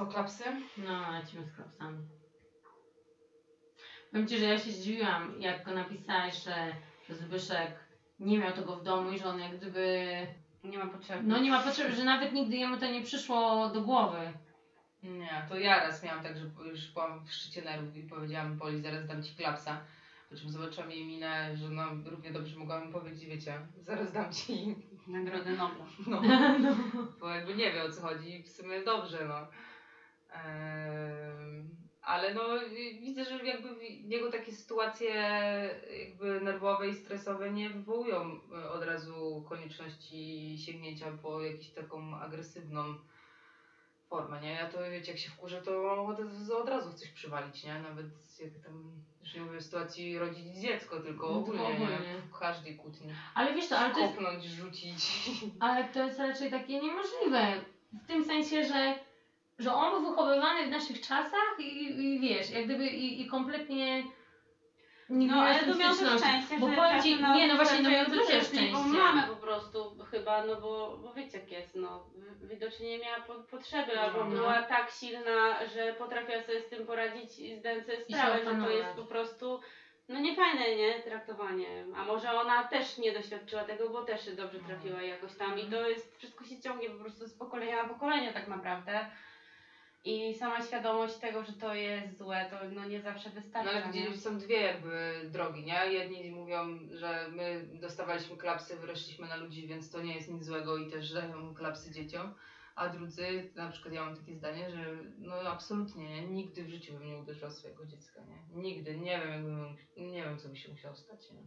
Co, klapsy? No, lecimy z klapsami. Powiem Ci, że ja się zdziwiłam, jak go napisałeś, że że Zbyszek nie miał tego w domu i że on jak gdyby... Nie ma potrzeby. No nie ma potrzeby, że nawet nigdy jemu to nie przyszło do głowy. Nie, to ja raz miałam tak, że już byłam w szczycie nerwów i powiedziałam Poli, zaraz dam ci klapsa. Po czym zobaczyłam jej minę, że no równie dobrze mogłam powiedzieć, wiecie, zaraz dam ci, Nagrodę Nobla. no, bo jakby nie wie o co chodzi i w sumie dobrze, no. Ale no i- widzę, że jakby jego takie sytuacje jakby nerwowe i stresowe nie wywołują e, od razu konieczności sięgnięcia po jakąś taką agresywną formę, nie? Ja to wiecie, jak się wkurzę, to mam ochotę z- od razu coś przywalić, nie? Nawet jak tam, już nie mówię w sytuacji rodzić dziecko, tylko No, ogólnie, ogólnie. nie? W każdej kłótni. Ale wiesz co, ale to jest, Kopnąć, rzucić. ale to jest raczej takie niemożliwe. W tym sensie, że, że on był wychowywany w naszych czasach i, i wiesz, jak gdyby i, i kompletnie nie No ale to miał szczęście, Bo że powiem ci, nie no właśnie, no miał duże szczęście. cierpliwą mamę po prostu chyba, no bo, bo wiecie jak jest, no widocznie nie miała po, potrzeby, No. albo była tak silna, że potrafiła sobie z tym poradzić i zdać sobie sprawę, że to jest po prostu no niefajne, nie, traktowanie. A może ona też nie doświadczyła tego, bo też się dobrze No. trafiła jakoś tam i Mhm. to jest, wszystko się ciągnie po prostu z pokolenia na pokolenie tak naprawdę. I sama świadomość tego, że to jest złe, to no nie zawsze No wystarcza. ale nie? gdzieś są dwie jakby drogi, nie? Jedni mówią, że my dostawaliśmy klapsy, wyrośliśmy na ludzi, więc to nie jest nic złego i też dają klapsy dzieciom. A drudzy, na przykład ja mam takie zdanie, że no absolutnie nie, nigdy w życiu bym nie uderzyła swojego dziecka, nie? Nigdy, nie wiem, jakbym, nie wiem co by się musiało stać, nie?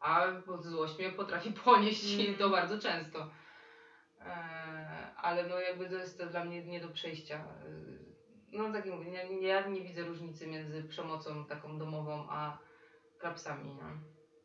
A złość mnie potrafi ponieść i Mm. to bardzo często. Eee, ale no jakby to jest to dla mnie nie do przejścia. Eee, No tak jak mówię, nie, nie, ja nie widzę różnicy między przemocą taką domową, a klapsami, no.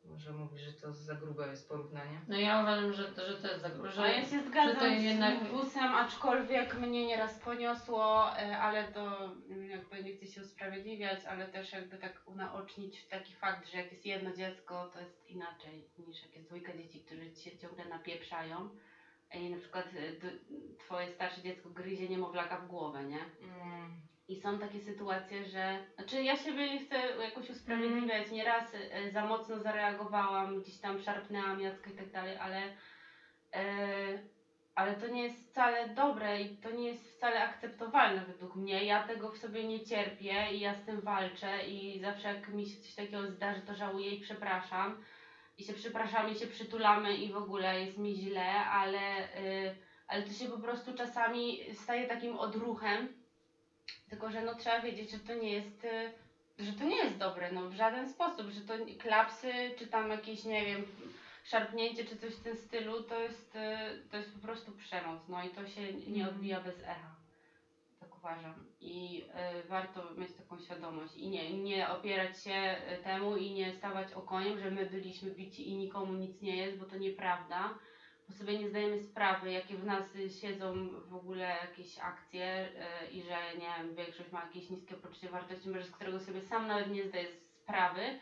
Może mówisz, że to za grube jest porównanie. No ja uważam, że, że to jest za że, A ja się że zgadzam to jednak- z busem, aczkolwiek mnie nieraz poniosło, e, ale to mm, jakby nie chcę się usprawiedliwiać, ale też jakby tak unaocznić taki fakt, że jak jest jedno dziecko, to jest inaczej niż jak jest dwójka dzieci, którzy ci się ciągle napieprzają. I na przykład d- twoje starsze dziecko gryzie niemowlaka w głowę, nie? Mm. I są takie sytuacje, że. Znaczy, ja siebie nie chcę jakoś usprawiedliwiać. Nieraz e, za mocno zareagowałam, gdzieś tam szarpnęłam Jacka i tak dalej, ale. E, ale to nie jest wcale dobre i to nie jest wcale akceptowalne według mnie. Ja tego w sobie nie cierpię i ja z tym walczę i zawsze jak mi się coś takiego zdarzy, to żałuję i przepraszam. I się przepraszamy, i się przytulamy i w ogóle jest mi źle, ale, y, ale to się po prostu czasami staje takim odruchem, tylko, że no trzeba wiedzieć, że to nie jest, y, że to nie jest dobre, no w żaden sposób, że to klapsy, czy tam jakieś, nie wiem, szarpnięcie, czy coś w tym stylu, to jest, y, to jest po prostu przemoc, no i to się nie Mhm. odbija bez echa. Uważam. I y, warto mieć taką świadomość i nie, nie opierać się y, temu i nie stawać okoniem, że my byliśmy bici i nikomu nic nie jest, bo to nieprawda bo sobie nie zdajemy sprawy, jakie w nas siedzą w ogóle jakieś akcje y, i że nie wiem, większość ma jakieś niskie poczucie wartości, może z którego sobie sam nawet nie zdaje sprawy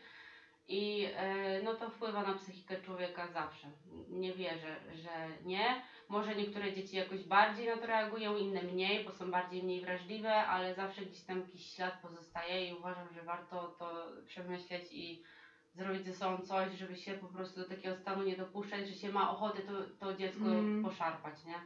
i y, no to wpływa na psychikę człowieka zawsze. Nie wierzę, że nie. Może niektóre dzieci jakoś bardziej na to reagują, inne mniej, bo są bardziej mniej wrażliwe, ale zawsze gdzieś tam jakiś ślad pozostaje i uważam, że warto to przemyśleć i zrobić ze sobą coś, żeby się po prostu do takiego stanu nie dopuszczać, że się ma ochotę to, to dziecko Mm. poszarpać, nie?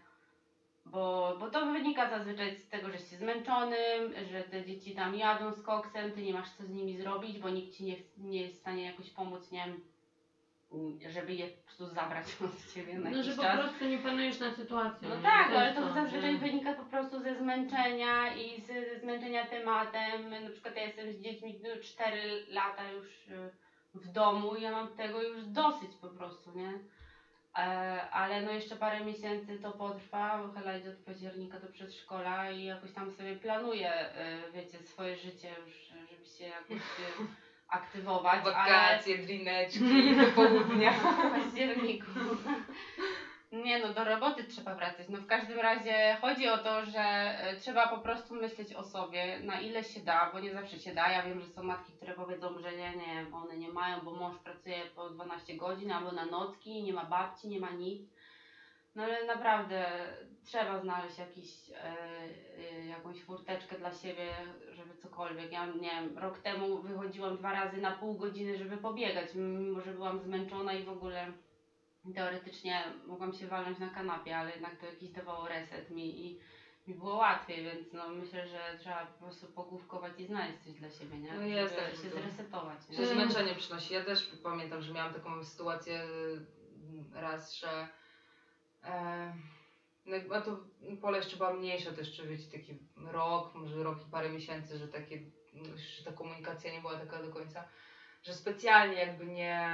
Bo, bo to wynika zazwyczaj z tego, że jesteś zmęczonym, że te dzieci tam jadą z koksem, ty nie masz co z nimi zrobić, bo nikt ci nie, nie jest w stanie jakoś pomóc, nie wiem, żeby je po prostu zabrać od ciebie na No, że po czas. prostu nie panujesz nad sytuacją. No nie? tak, jest ale to zazwyczaj że- wynika po prostu ze zmęczenia i z, ze zmęczenia tematem. Na przykład ja jestem z dziećmi no, 4 lata już y, w domu i ja mam tego już dosyć po prostu, nie? E, ale no jeszcze parę miesięcy to potrwa, bo Hela idzie od października do przedszkola i jakoś tam sobie planuję, y, wiecie, swoje życie już, y, żeby się jakoś y, aktywować, ale Wakacje, drineczki, do południa. w październiku. Nie no, do roboty trzeba wracać. No w każdym razie chodzi o to, że e, trzeba po prostu myśleć o sobie, na ile się da, bo nie zawsze się da. Ja wiem, że są matki, które powiedzą, że nie, nie, bo one nie mają, bo mąż pracuje po 12 godzin albo na nocki, nie ma babci, nie ma nic. No ale naprawdę trzeba znaleźć jakiś, e, jakąś furteczkę dla siebie, żeby cokolwiek. Ja nie wiem, rok temu wychodziłam dwa razy na pół godziny, żeby pobiegać, mimo że byłam zmęczona i w ogóle teoretycznie mogłam się walnąć na kanapie, ale jednak to jakiś dawało reset mi i mi było łatwiej, więc no myślę, że trzeba po prostu pogłówkować i znaleźć coś dla siebie, nie? No jest żeby tak, się to- zresetować. Nie? Że zmęczenie przynosi. Ja też pamiętam, że miałam taką sytuację mm, raz, że no, a to pole jeszcze była mniejsza, to jeszcze wiecie, taki rok, może rok i parę miesięcy, że takie, że ta komunikacja nie była taka do końca, że specjalnie jakby nie,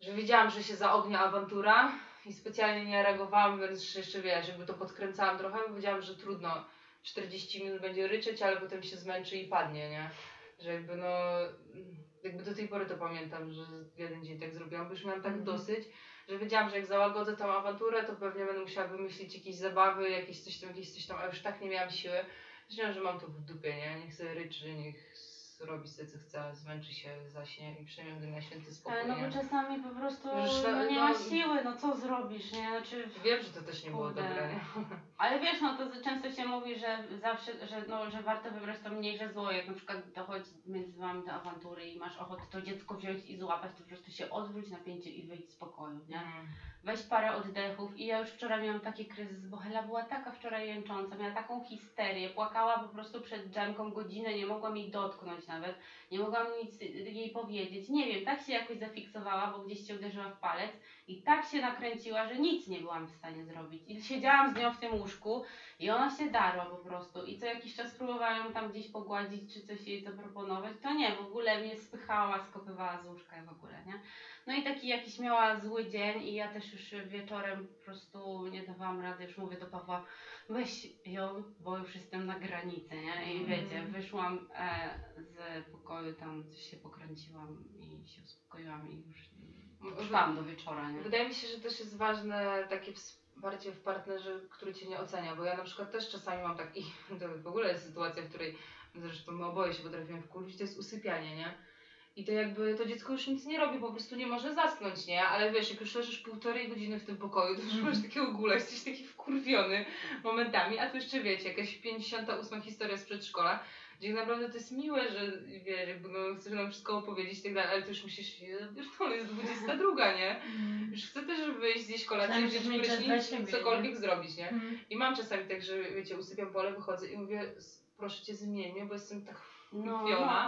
że wiedziałam, że się zaognia awantura i specjalnie nie reagowałam, więc jeszcze wiesz, jakby to podkręcałam trochę, bo wiedziałam, że trudno, 40 minut będzie ryczeć, ale potem się zmęczy i padnie, nie? Że jakby no, jakby do tej pory to pamiętam, że jeden dzień tak zrobiłam, bo już miałam tak Mhm. dosyć, że wiedziałam, że jak załagodzę tą awanturę, to pewnie będę musiała wymyślić jakieś zabawy, jakieś coś tam, jakieś coś tam, a już tak nie miałam siły. Wiedziałam, że mam to w dupie, nie? Niech sobie ryczy, niech robi sobie co chce, zmęczy się, zaśnie i będę miała święty spokój, Ale no bo czasami po prostu Już, no, nie no- ma siły, no co zrobić, nie? Znaczy, Wiem, że to też nie było dobre, nie? Ale wiesz, no to często się mówi, że zawsze, że, no, że warto wybrać to mniejsze zło, jak na przykład dochodzi między wami do awantury i masz ochotę to dziecko wziąć i złapać, to po prostu się odwróć napięcie i wyjdź z pokoju, nie? Mm. weź parę oddechów i ja już wczoraj miałam taki kryzys, bo Hela była taka wczoraj jęcząca, miała taką histerię, płakała po prostu przed dżemką godzinę, nie mogłam jej dotknąć nawet, nie mogłam nic jej powiedzieć, nie wiem, tak się jakoś zafiksowała, bo gdzieś się uderzyła w palec i tak się nakręciła, że nic nie byłam w stanie zrobić i siedziałam z nią w tym łóżku i ona się darła po prostu i co jakiś czas próbowałam ją tam gdzieś pogładzić, czy coś jej zaproponować, to nie, w ogóle mnie spychała, skopywała z łóżka w ogóle, nie? No i taki jakiś miała zły dzień i ja też już wieczorem po prostu nie dawałam rady, już mówię do Pawła, weź ją, bo już jestem na granicy, nie? I Mhm. wiecie, wyszłam e, z pokoju, tam coś się pokręciłam i się uspokoiłam i już trwałam do wieczora, nie? Wydaje mi się, że też jest ważne takie wsparcie w partnerze, który cię nie ocenia, bo ja na przykład też czasami mam tak i to w ogóle jest sytuacja, w której zresztą my oboje się potrafimy wkurwić, to jest usypianie, nie? I to jakby to dziecko już nic nie robi, po prostu nie może zasnąć, nie? Ale wiesz, jak już leżysz półtorej godziny w tym pokoju, to już masz takiego gula, jesteś taki wkurwiony momentami, a tu jeszcze wiecie, jakaś 58 historia z przedszkola, tak naprawdę to jest miłe, że wiesz, jakby no, chcesz nam wszystko opowiedzieć i tak dalej, ale to już musisz, wiesz, to jest 22, nie? Już chcę też wyjść, zjeść kolację, wziąć prysznic, cokolwiek zrobić, nie? Mhm. I mam czasami tak, że wiecie, usypiam pole, wychodzę i mówię, "S- proszę cię zmień mnie, bo jestem tak No,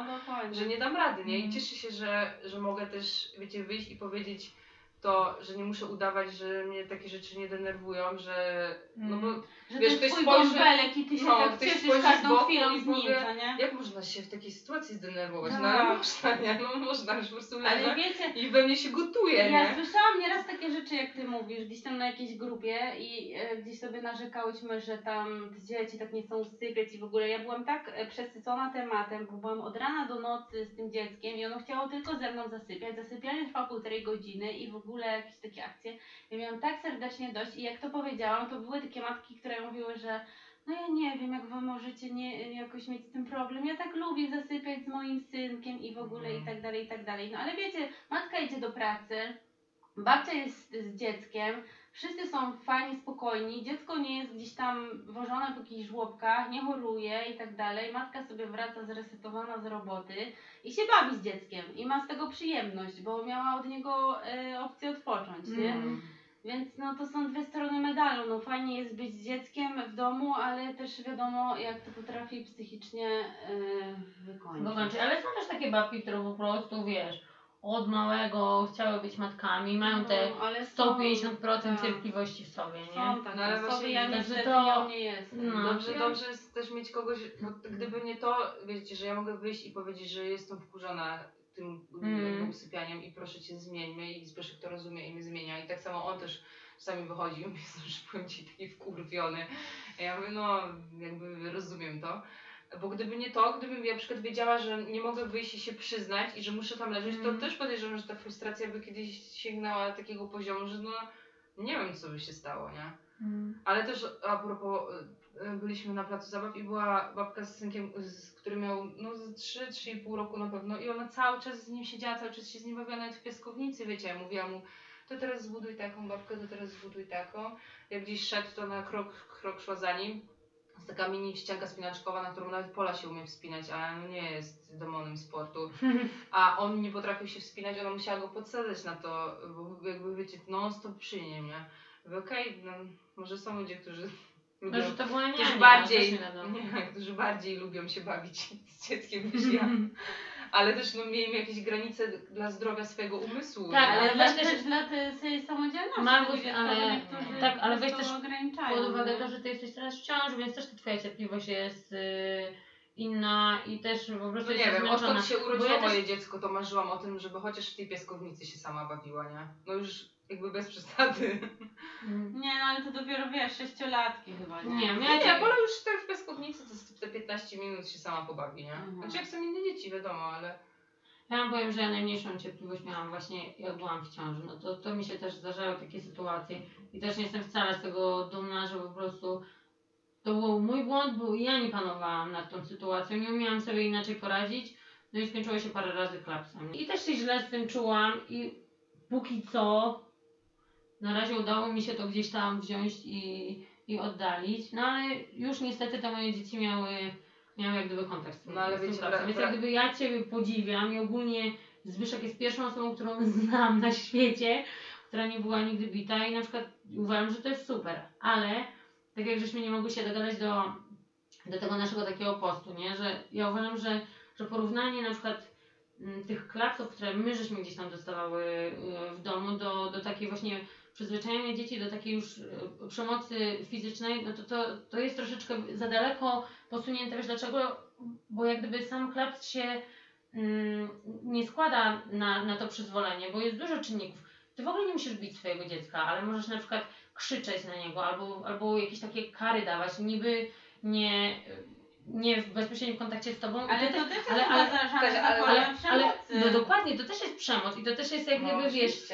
no, dokładnie. że nie dam rady, nie? I Mhm. cieszę się, że, że mogę też, wiecie, wyjść i powiedzieć to, że nie muszę udawać, że mnie takie rzeczy nie denerwują, że, no bo Że Wiesz, to jest twój spojrzy- bąbelek i ty się no, tak cieszysz każdą chwilą z nim, co nie? jak można się w takiej sytuacji zdenerwować? No ale można, nie? No można, już po prostu Ale wiecie, i we mnie się gotuje, Ja nie? słyszałam nieraz takie rzeczy, jak ty mówisz, gdzieś tam na jakiejś grupie i e, gdzieś sobie narzekałyśmy, że tam te dzieci tak nie chcą usypiać i w ogóle ja byłam tak e, przesycona tematem, bo byłam od rana do nocy z tym dzieckiem i ono chciało tylko ze mną zasypiać. Zasypianie trwa półtorej godziny i w ogóle jakieś takie akcje. Ja miałam tak serdecznie dość i jak to powiedziałam, to były takie matki, które mówiły, że no ja nie wiem, jak wy możecie nie, jakoś mieć z tym problem. Ja tak lubię zasypiać z moim synkiem i w ogóle i Mhm. tak dalej, i tak dalej. No ale wiecie, matka idzie do pracy, babcia jest z dzieckiem, wszyscy są fajni, spokojni, dziecko nie jest gdzieś tam wożone po jakichś żłobkach, nie choruje i tak dalej. Matka sobie wraca zresetowana z roboty i się bawi z dzieckiem i ma z tego przyjemność, bo miała od niego e, opcję odpocząć, nie? Mm. Więc no to są dwie strony medalu. No fajnie jest być z dzieckiem w domu, ale też wiadomo jak to potrafi psychicznie yy, wykończyć. No znaczy, ale są też takie babki, które po prostu, wiesz, od małego chciały być matkami, mają te No, ale są- 150% tak. cierpliwości w sobie, nie? Są takie No, ale właśnie ja niestety to- nią nie jestem. No. Dobrze, Ja- dobrze jest też mieć kogoś, bo gdyby nie to, wiecie, że ja mogę wyjść i powiedzieć, że jestem wkurzona tym Mm. jakby usypianiem i proszę cię zmieńmy i Zbyszek to rozumie i mnie zmienia i tak samo on też czasami wychodzi i mówi, że powiem ci taki wkurwiony. Ja mówię, no jakby rozumiem to. Bo gdyby nie to, gdybym ja na przykład wiedziała, że nie mogę wyjść i się przyznać i że muszę tam leżeć, to Mm. też podejrzewam, że ta frustracja by kiedyś sięgnęła takiego poziomu, że no nie wiem co by się stało, nie? Mm. Ale też a propos, y, byliśmy na placu zabaw i była babka z synkiem, z, który miał no z 3-3,5 roku na pewno i ona cały czas z nim siedziała, cały czas się z nim bawiła nawet w piaskownicy, wiecie, ja mówiłam mu, to teraz zbuduj taką babkę, to teraz zbuduj taką. Jak gdzieś szedł, to na krok, krok szła za nim. Jest taka mini ścianka spinaczkowa, na którą nawet Pola się umie wspinać, a no nie jest demonem sportu. A on nie potrafił się wspinać, ona musiała go podsadzać na to, bo jakby wiecie, non stop przy nim, nie? Okej, no, może są ludzie, którzy lubią, No, że to była nie, którzy nie, bardziej, też nie którzy bardziej lubią się bawić z dzieckiem niż ja. Ale też no, miejmy jakieś granice dla zdrowia swojego umysłu. Tak, nie? ale Ale weź też, też- dla tej samodzielności. Mamuś, dziecka, ale- tak, ale weź też ograniczają. pod uwagę to, że ty jesteś teraz w ciąży, więc też ta twoja cierpliwość jest y, inna i też po prostu No nie wiem, zmęczona. odkąd się urodziło Bo ja też- moje dziecko, to marzyłam o tym, żeby chociaż w tej piaskownicy się sama bawiła, nie? No już jakby bez przesady. Mm. Nie, no ale to dopiero wiesz, sześciolatki chyba, nie? Nie, Nie, Ja nie, już w piaskownicy to te 15 minut się sama pobawi, nie? Mhm. Znaczy jak są inne dzieci, wiadomo, ale... Ja wam powiem, że ja najmniejszą cierpliwość miałam właśnie jak byłam w ciąży. No to, to mi się też zdarzały takie sytuacje i też nie jestem wcale z tego dumna, że po prostu to był mój błąd, bo ja nie panowałam nad tą sytuacją, nie umiałam sobie inaczej poradzić, no i skończyło się parę razy klapsem. I też się źle z tym czułam i póki co na razie udało mi się to gdzieś tam wziąć i, i oddalić, no ale już niestety te moje dzieci miały, miały jak gdyby kontakt z tym, No ale z tym wiecie, Więc jak gdyby ja Ciebie podziwiam i ogólnie Zbyszek jest pierwszą osobą, którą znam na świecie, która nie była nigdy bita i na przykład uważam, że to jest super, ale tak jak żeśmy nie mogli się dogadać do, do tego naszego takiego postu, nie, że ja uważam, że, że porównanie na przykład mm, tych klapsów, które my żeśmy gdzieś tam dostawały y, w domu, do, do takiej właśnie przyzwyczajenia dzieci do takiej już y, przemocy fizycznej, no to, to, to jest troszeczkę za daleko posunięte. Wiesz dlaczego? Bo jak gdyby sam klaps się mm, nie składa na, na to przyzwolenie, bo jest dużo czynników. Ty w ogóle nie musisz bić swojego dziecka, ale możesz na przykład krzyczeć na niego albo, albo jakieś takie kary dawać, niby nie, nie w bezpośrednim kontakcie z tobą. Ale to to też- jest ale- ale- ale- ale- ale, no dokładnie, to też jest przemoc i to też jest jak No, gdyby, wiesz.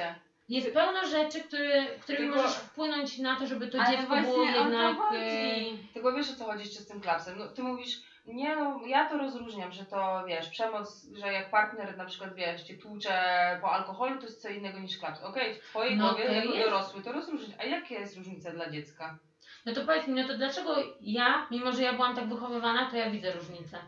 Jest pełno rzeczy, które, którymi Tylko- możesz wpłynąć na to, żeby to dziecko było o to jednak... e, chodzi. Tylko wiesz o co chodzi jeszcze z tym klapsem. No, ty mówisz, nie no, ja to rozróżniam, że to wiesz, przemoc, że jak partner na przykład wiesz, cię tłucze po alkoholu, to jest co innego niż klaps. Okej, w twojej No głowie to jako jest. dorosły to rozróżnić. A jaka jest różnica dla dziecka? No to powiedz mi, no to dlaczego ja, mimo że ja byłam tak wychowywana, to ja widzę różnicę?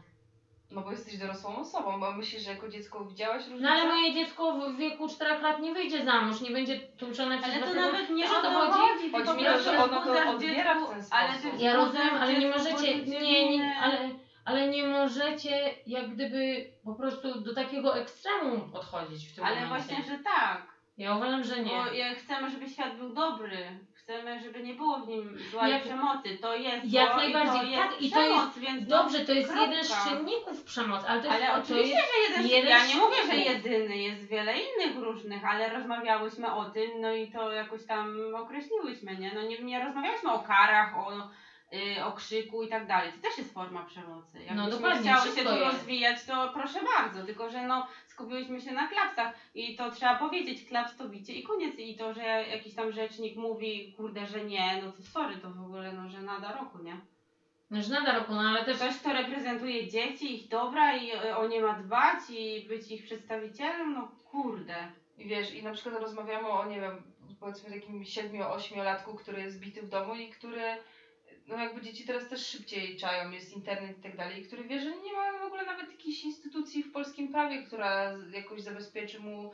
No bo jesteś dorosłą osobą, bo myślisz, że jako dziecko widziałaś różnicę? No ale moje dziecko w wieku 4 lat nie wyjdzie za mąż, nie będzie tłuczone przez Ale to własnego- nawet nie Wiesz, o to chodzi, Chodzi mi o to, że ono to odbiera w ten ale sposób. ty Ja rozumiem, ale nie możecie, nie, nie, ale, ale nie możecie jak gdyby po prostu do takiego ekstremum podchodzić w tym Ale momencie. właśnie, że tak. Ja uważam, że nie. Bo ja chcemy, żeby świat był dobry. Chcemy, żeby nie było w nim zła Jak- i przemocy. To jest Jak zło najbardziej. I to jest Tak, i to przemoc, więc no, Dobrze, to jest kropka. jeden z czynników przemocy, ale to jest, Ale oczywiście, jest że jeden, jeden ja nie mówię, że jedyny, jest wiele innych różnych, ale rozmawiałyśmy o tym, no i to jakoś tam określiłyśmy, nie? No nie, nie rozmawiałyśmy o karach, o, y, o krzyku i tak dalej. To też jest forma przemocy. Jakbyśmy No dokładnie, chciały się tu jest. rozwijać, to proszę bardzo, tylko że no skupiłyśmy się na klapsach i to trzeba powiedzieć, klaps to bicie i koniec. I to, że jakiś tam rzecznik mówi, kurde, że nie, no to sorry, to w ogóle, no że nada roku, nie? No, że nada roku, no ale też Ktoś, kto reprezentuje dzieci, ich dobra i e, o nie ma dbać i być ich przedstawicielem, no kurde. I wiesz, i na przykład rozmawiamy o, nie wiem, powiedzmy takim 7-8-latku, który jest bity w domu i który, no jakby dzieci teraz też szybciej czają, jest internet i tak dalej, i który wie, że nie ma w ogóle nawet jakiejś instytucji w polskim prawie, która jakoś zabezpieczy mu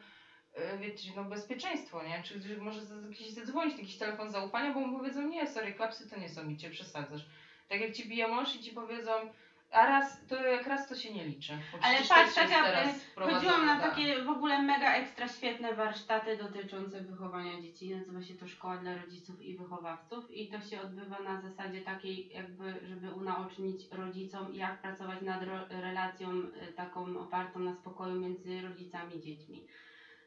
e, wiecie, no bezpieczeństwo, nie? Czy że może jakiś zadzwonić na jakiś telefon zaufania, bo mu powiedzą, nie, sorry, klapsy to nie są bicie, przesadzasz. Tak jak ci bije mąż i ci powiedzą, a raz, to jak raz to się nie liczy. Bo Ale przecież patrz, też jest taka, teraz wprowadzone, Chodziłam na tak. takie w ogóle mega ekstra świetne warsztaty dotyczące wychowania dzieci. Nazywa się to Szkoła dla Rodziców i Wychowawców i to się odbywa na zasadzie takiej jakby, żeby unaocznić rodzicom jak pracować nad relacją e, taką opartą na spokoju między rodzicami i dziećmi.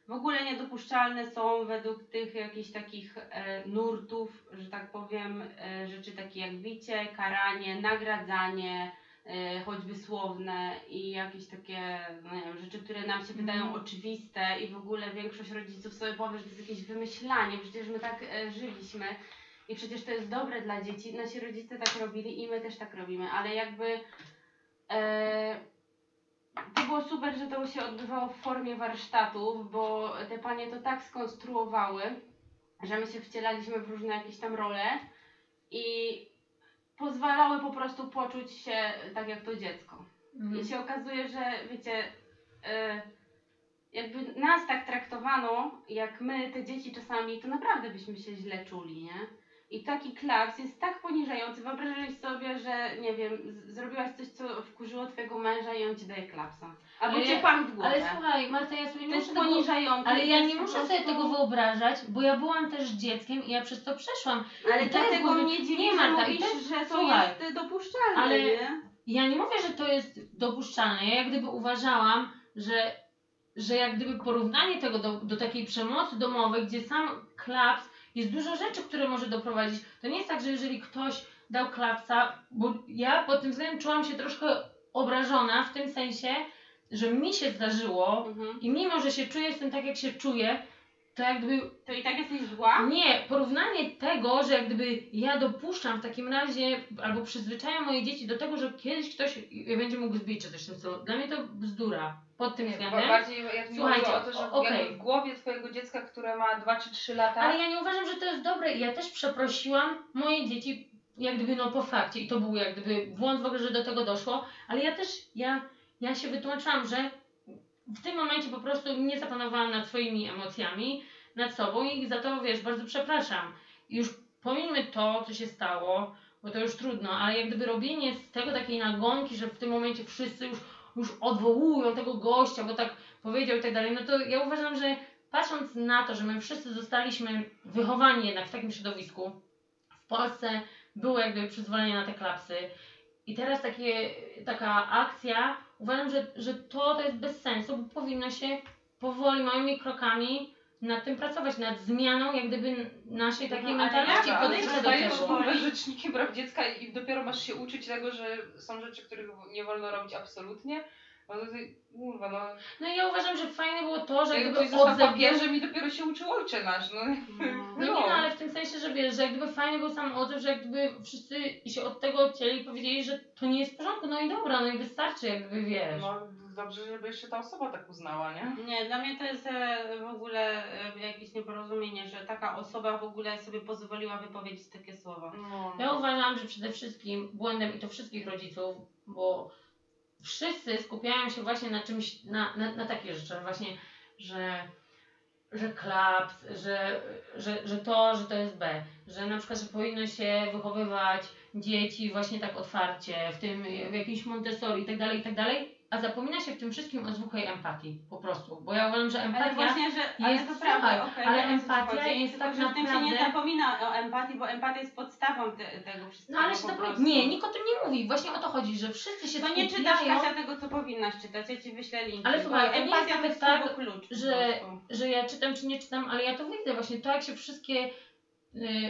W ogóle niedopuszczalne są według tych jakichś takich e, nurtów, że tak powiem, e, rzeczy takie jak bicie, karanie, nagradzanie, choćby słowne i jakieś takie no nie wiem, rzeczy, które nam się wydają Mhm. oczywiste i w ogóle większość rodziców sobie powie, że to jest jakieś wymyślanie, przecież my tak e, żyliśmy i przecież to jest dobre dla dzieci. Nasi rodzice tak robili i my też tak robimy, ale jakby e, to było super, że to się odbywało w formie warsztatów, bo te panie to tak skonstruowały, że my się wcielaliśmy w różne jakieś tam role i pozwalały po prostu poczuć się tak jak to dziecko. Mhm. I się okazuje, że wiecie, y, jakby nas tak traktowano, jak my, te dzieci czasami, to naprawdę byśmy się źle czuli, nie? I taki klaps jest tak poniżający. Wyobrażasz sobie, że nie wiem, z- zrobiłaś coś, co wkurzyło twojego męża i on ci daje klapsa. Albo Ale cię ja- pan w głowę. Ale słuchaj, Marta, ja sobie nie to jest muszę tego... poniżające. Ale to ja jest nie po muszę prostu- sobie tego wyobrażać, bo ja byłam też dzieckiem i ja przez to przeszłam. Ale I to jest dlatego mnie dziwi, Nie, że Marta, i mówisz, to że to słuchaj, jest dopuszczalne, ale- nie? Ja nie mówię, że to jest dopuszczalne. Ja jak gdyby uważałam, że, że jak gdyby porównanie tego do, do takiej przemocy domowej, gdzie sam klaps, jest dużo rzeczy, które może doprowadzić. To nie jest tak, że jeżeli ktoś dał klapsa, bo ja pod tym względem czułam się troszkę obrażona w tym sensie, że mi się zdarzyło Mhm. i mimo, że się czuję tym tak, jak się czuję, to jak gdyby To i tak jesteś zła? nie, porównanie tego, że jak gdyby ja dopuszczam w takim razie, albo przyzwyczajam moje dzieci do tego, że kiedyś ktoś będzie mógł zbić czy coś w tym stylu. Dla mnie to bzdura. Pod tym Nie, względem. bardziej Słuchajcie, o to, że o- okej. jakby w głowie twojego dziecka, które ma 2 czy 3 lata, Ale ja nie uważam, że to jest dobre ja też przeprosiłam moje dzieci jak gdyby no po fakcie i to był jak gdyby błąd w ogóle, że do tego doszło, ale ja też, ja, ja się wytłumaczyłam, że w tym momencie po prostu nie zapanowałam nad swoimi emocjami, nad sobą i za to, wiesz, bardzo przepraszam. Już pomińmy to, co się stało, bo to już trudno, ale jak gdyby robienie z tego takiej nagonki, że w tym momencie wszyscy już, już odwołują tego gościa, bo tak powiedział i tak dalej, no to ja uważam, że patrząc na to, że my wszyscy zostaliśmy wychowani jednak w takim środowisku, w Polsce było jakby przyzwolenie na te klapsy i teraz takie, taka akcja, uważam, że, że to, to jest bez sensu, bo powinno się powoli, małymi krokami nad tym pracować, nad zmianą jak gdyby naszej takiej No, ale mentalności podejścia do tego. ogóle rzecznikiem praw dziecka i dopiero masz się uczyć tego, że są rzeczy, których nie wolno robić absolutnie. No kurwa, no. No i ja uważam, że fajne było to, że jak gdyby odzew był- papieżem i dopiero się uczył ojcze nasz, no. No nie, no ale w tym sensie, że wiesz, że jak gdyby fajny był sam odzew, że jak gdyby wszyscy się od tego odcięli i powiedzieli, że to nie jest w porządku, no i dobra, no i wystarczy, jak gdyby wiesz. No dobrze, żeby jeszcze ta osoba tak uznała, nie? Nie, dla mnie to jest e, w ogóle e, jakieś nieporozumienie, że taka osoba w ogóle sobie pozwoliła wypowiedzieć takie słowa. No. Ja uważam, że przede wszystkim błędem i to wszystkich rodziców, bo wszyscy skupiają się właśnie na czymś, na, na, na rzeczy, właśnie, że, że klaps, że, że, że to, że to jest B, że na przykład, że powinno się wychowywać dzieci właśnie tak otwarcie, w tym w jakimś Montessori i tak dalej, i tak dalej, a zapomina się w tym wszystkim o zwykłej empatii, po prostu, bo ja uważam, że Ale empatia właśnie, że ale jest- to prawda, okej, ale empatia jest tak w tym się nie naprawdę- zapomina o empatii, bo empatia jest podstawą te, tego wszystkiego No ale się prostu. Nie, nikt o tym nie mówi. Właśnie o to chodzi, że wszyscy się To nie skupiają, czytasz Kasia tego, co powinnaś czytać, ja ci wyślę link. Ale słuchaj, to nie empatia to jest tak, klucz że- że ja czytam czy nie czytam, ale ja to widzę właśnie to, jak się wszystkie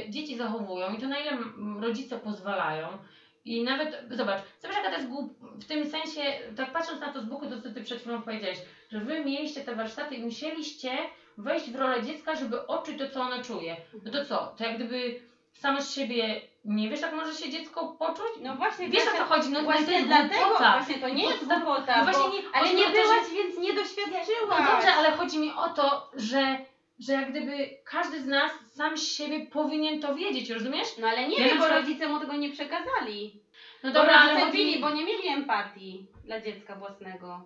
dzieci zachowują i to na ile rodzice pozwalają. I nawet, zobacz, zobacz jaka to jest głup, w tym sensie, tak patrząc na to z boku, to co ty przed chwilą powiedziałeś, że wy mieliście te warsztaty i musieliście wejść w rolę dziecka, żeby odczuć to, co ono czuje. No to co, to jak gdyby samo z siebie nie wiesz, jak może się dziecko poczuć? No właśnie, Wiesz o co chodzi, no to Właśnie jest dlatego, głupota. właśnie to nie jest Głupota. No właśnie bo, nie- ale nie o to, że- byłaś, więc nie doświadczyłaś. No dobrze, ale chodzi mi o to, że, że jak gdyby każdy z nas sam z siebie powinien to wiedzieć, rozumiesz? No ale nie Ja wiem, bo przykład- rodzice mu tego nie przekazali. No Bo dobra, ale mi... bo nie mieli empatii dla dziecka własnego.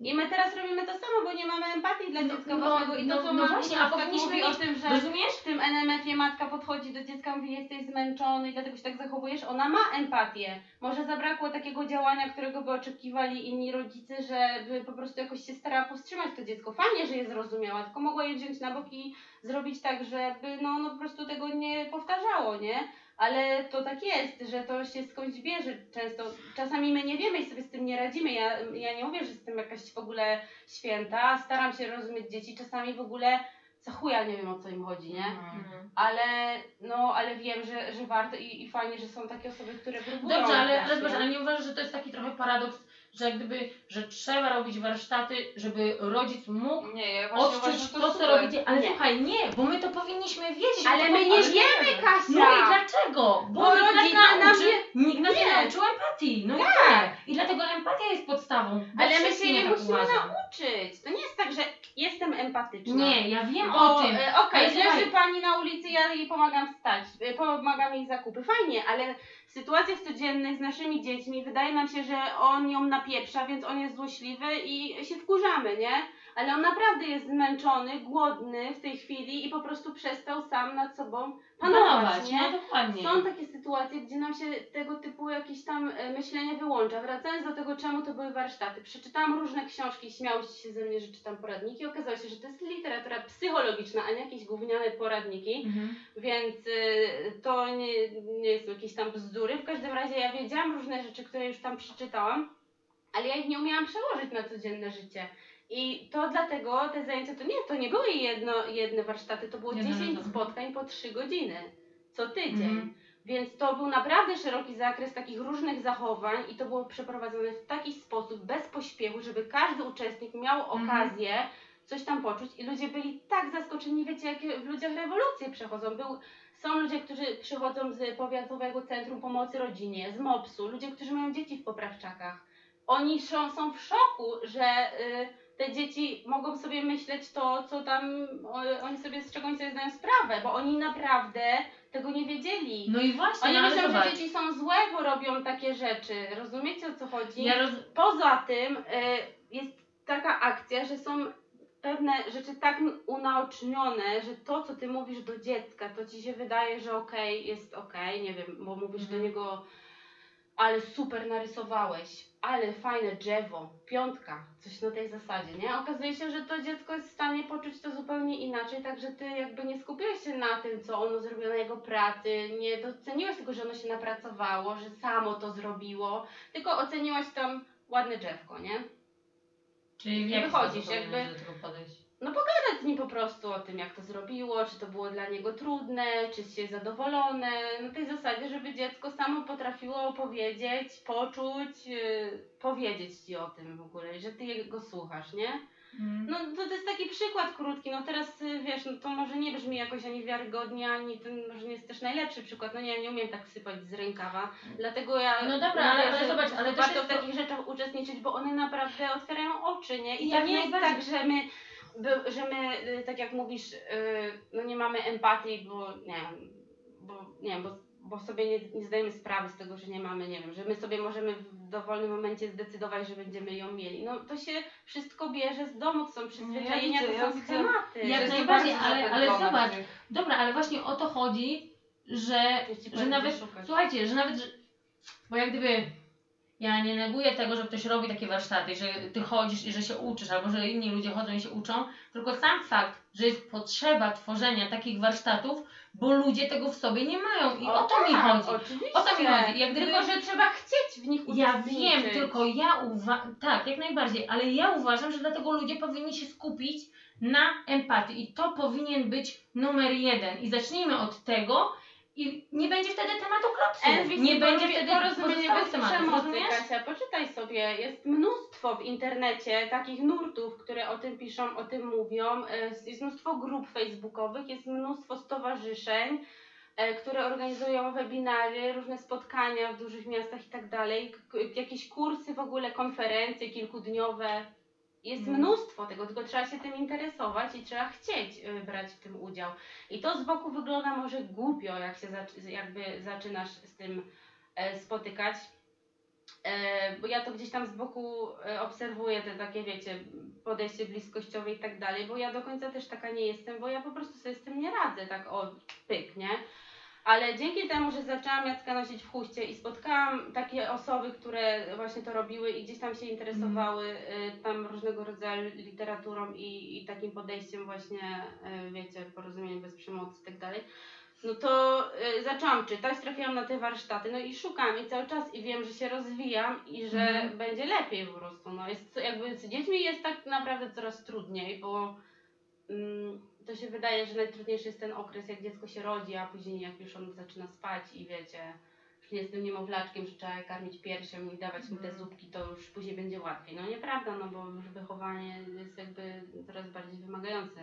I my teraz robimy to samo, bo nie mamy empatii dla No, dziecka no, własnego. I to, no, co no mam właśnie, a powinniśmy mówi mieć- o tym, że Rozumiesz? w tym NMF-ie matka podchodzi do dziecka, mówi jesteś zmęczony i dlatego się tak zachowujesz. Ona ma empatię. Może zabrakło takiego działania, którego by oczekiwali inni rodzice, żeby po prostu jakoś się starała powstrzymać to dziecko. Fajnie, że je zrozumiała, tylko mogła je wziąć na bok i zrobić tak, żeby no, no po prostu tego nie powtarzało, nie? Ale to tak jest, że to się skądś bierze często. Czasami my nie wiemy i sobie z tym nie radzimy. Ja, ja nie mówię, że jestem jakaś w ogóle święta. Staram się rozumieć dzieci. Czasami w ogóle za chuja nie wiem o co im chodzi, nie? Mhm. Ale no, ale wiem, że, że warto i, i fajnie, że są takie osoby, które próbują. Dobrze, ale, ale, ale nie uważasz, że to jest taki trochę paradoks, że jak gdyby, że trzeba robić warsztaty, żeby rodzic mógł Nie, ja odczuć uważam, że to, to co robicie. Ale Nie. słuchaj, nie, bo my to powinniśmy wiedzieć. Ale my to- nie ale wiemy, Kasia! No i dlaczego? Bo, Bo nikt nas nauczy, nie- nikt nas nie Nie. nauczył empatii. No i tyle. I dlatego empatia jest podstawą. Ale my się nie tak musimy uważam. nauczyć. To nie jest tak, że jestem empatyczna. Nie, ja wiem Bo, o tym. e, Okej, słuchaj- leży pani na ulicy, ja jej pomagam wstać, e, pomagam jej zakupy. Fajnie, ale w sytuacjach codziennych z naszymi dziećmi wydaje nam się, że on ją napieprza, więc on jest złośliwy i się wkurzamy, nie? Ale on naprawdę jest zmęczony, głodny w tej chwili i po prostu przestał sam nad sobą panować, nie? no dokładnie. Są takie sytuacje, gdzie nam się tego typu jakieś tam e, myślenie wyłącza. Wracając do tego, czemu to były warsztaty. Przeczytałam różne książki, śmiałyście się ze mnie, że czytam poradniki. Okazało się, że to jest literatura psychologiczna, a nie jakieś gówniane poradniki. Mhm. Więc y, to nie, nie jest jakieś tam bzdury. W każdym razie ja wiedziałam różne rzeczy, które już tam przeczytałam, ale ja ich nie umiałam przełożyć na codzienne życie. I to dlatego te zajęcia to nie, to nie były jedno, jedne warsztaty, to było Jedno 10 razem. spotkań po 3 godziny co tydzień. Mhm. Więc to był naprawdę szeroki zakres takich różnych zachowań i to było przeprowadzone w taki sposób, bez pośpiechu, żeby każdy uczestnik miał Mhm. okazję coś tam poczuć i ludzie byli tak zaskoczeni, wiecie, jakie w ludziach rewolucje przechodzą. Był, są ludzie, którzy przychodzą z Powiatowego Centrum Pomocy Rodzinie, z MOPS-u, ludzie, którzy mają dzieci w poprawczakach. Oni są, są w szoku, że y, te dzieci mogą sobie myśleć to, co tam oni sobie, z czego oni sobie zdają sprawę, bo oni naprawdę tego nie wiedzieli. No i właśnie, Oni no, myślą, zobacz. że dzieci są złe, bo robią takie rzeczy. Rozumiecie o co chodzi? Ja roz... Poza tym y, jest taka akcja, że są pewne rzeczy tak unaocznione, że to, co ty mówisz do dziecka, to ci się wydaje, że okej, jest okej, nie wiem, bo mówisz Mhm. do niego, ale super narysowałeś, ale fajne drzewo, piątka, coś na tej zasadzie, nie? Okazuje się, że to dziecko jest w stanie poczuć to zupełnie inaczej, także ty jakby nie skupiłeś się na tym, co ono zrobiło na jego pracy, nie doceniłeś tego, że ono się napracowało, że samo to zrobiło, tylko oceniłaś tam ładne drzewko, nie? Czyli w Nie jaki wychodzisz, sposób jakby- do tego podejść? Gadać z nim po prostu o tym, jak to zrobiło, czy to było dla niego trudne, czy się zadowolone, na tej zasadzie, żeby dziecko samo potrafiło opowiedzieć, poczuć, yy, powiedzieć ci o tym w ogóle, że ty jego słuchasz, nie? Mhm. No to, to jest taki przykład krótki, no teraz y, wiesz, no to może nie brzmi jakoś ani wiarygodnie, ani ten może nie jest też najlepszy przykład, no nie, ja nie umiem tak sypać z rękawa, dlatego ja No dobra, mówię, ale- ale zobacz, ale warto jest w takich rzeczach uczestniczyć, bo one naprawdę otwierają oczy, nie? I Jak to nie jest tak, że my, by, że my, y, tak jak mówisz, y, no nie mamy empatii, bo nie wiem, bo nie wiem, bo, bo sobie nie, nie zdajemy sprawy z tego, że nie mamy, nie wiem, że my sobie możemy w dowolnym momencie zdecydować, że będziemy ją mieli. No to się wszystko bierze z domu, to są przyzwyczajenia, to są schematy. Jak najbardziej, ale- ale zobacz, Dobra, ale właśnie o to chodzi, że, że nawet, szukać. słuchajcie, że nawet, że, bo jak gdyby, ja nie neguję tego, że ktoś robi takie warsztaty, że ty chodzisz i że się uczysz, albo że inni ludzie chodzą i się uczą, tylko sam fakt, że jest potrzeba tworzenia takich warsztatów, bo ludzie tego w sobie nie mają i o, to mi tak, chodzi. Oczywiście. O to mi chodzi. Jak Tylko, że trzeba chcieć w nich Ja wiem, tylko ja uważam, tak, jak najbardziej, ale ja uważam, że dlatego ludzie powinni się skupić na empatii i to powinien być numer jeden. I zacznijmy od tego i nie będzie wtedy tematu klapsu. NVC Nie będzie wtedy porozumienie bez tematów, przemocy, rozumiesz? Kasia, poczytaj sobie, jest mnóstwo w internecie takich nurtów, które o tym piszą, o tym mówią, e, jest mnóstwo grup facebookowych, jest mnóstwo stowarzyszeń, e, które organizują webinary, różne spotkania w dużych miastach i tak dalej, jakieś kursy w ogóle, konferencje kilkudniowe. Jest Mhm. mnóstwo tego, tylko trzeba się tym interesować i trzeba chcieć y, brać w tym udział. I to z boku wygląda może głupio, jak się zaczy, jakby zaczynasz z tym e, spotykać. E, bo ja to gdzieś tam z boku e, obserwuję te takie, wiecie, podejście bliskościowe i tak dalej, bo ja do końca też taka nie jestem, bo ja po prostu sobie z tym nie radzę, tak o pyk, nie? Ale dzięki temu, że zaczęłam Jacka nosić w huście i spotkałam takie osoby, które właśnie to robiły i gdzieś tam się interesowały y, tam różnego rodzaju literaturą i, i takim podejściem właśnie, y, wiecie, porozumieniem bez przemocy i tak dalej, no to y, zaczęłam czytać, trafiłam na te warsztaty, no i szukam i cały czas i wiem, że się rozwijam i że Mhm. będzie lepiej po prostu. No jest jakby z dziećmi jest tak naprawdę coraz trudniej, bo mm, to się wydaje, że najtrudniejszy jest ten okres, jak dziecko się rodzi, a później jak już on zaczyna spać i wiecie, nie jestem niemowlaczkiem, że trzeba je karmić piersią i dawać mi te Mhm. zupki, to już później będzie łatwiej. No nieprawda, no bo już wychowanie jest jakby coraz bardziej wymagające.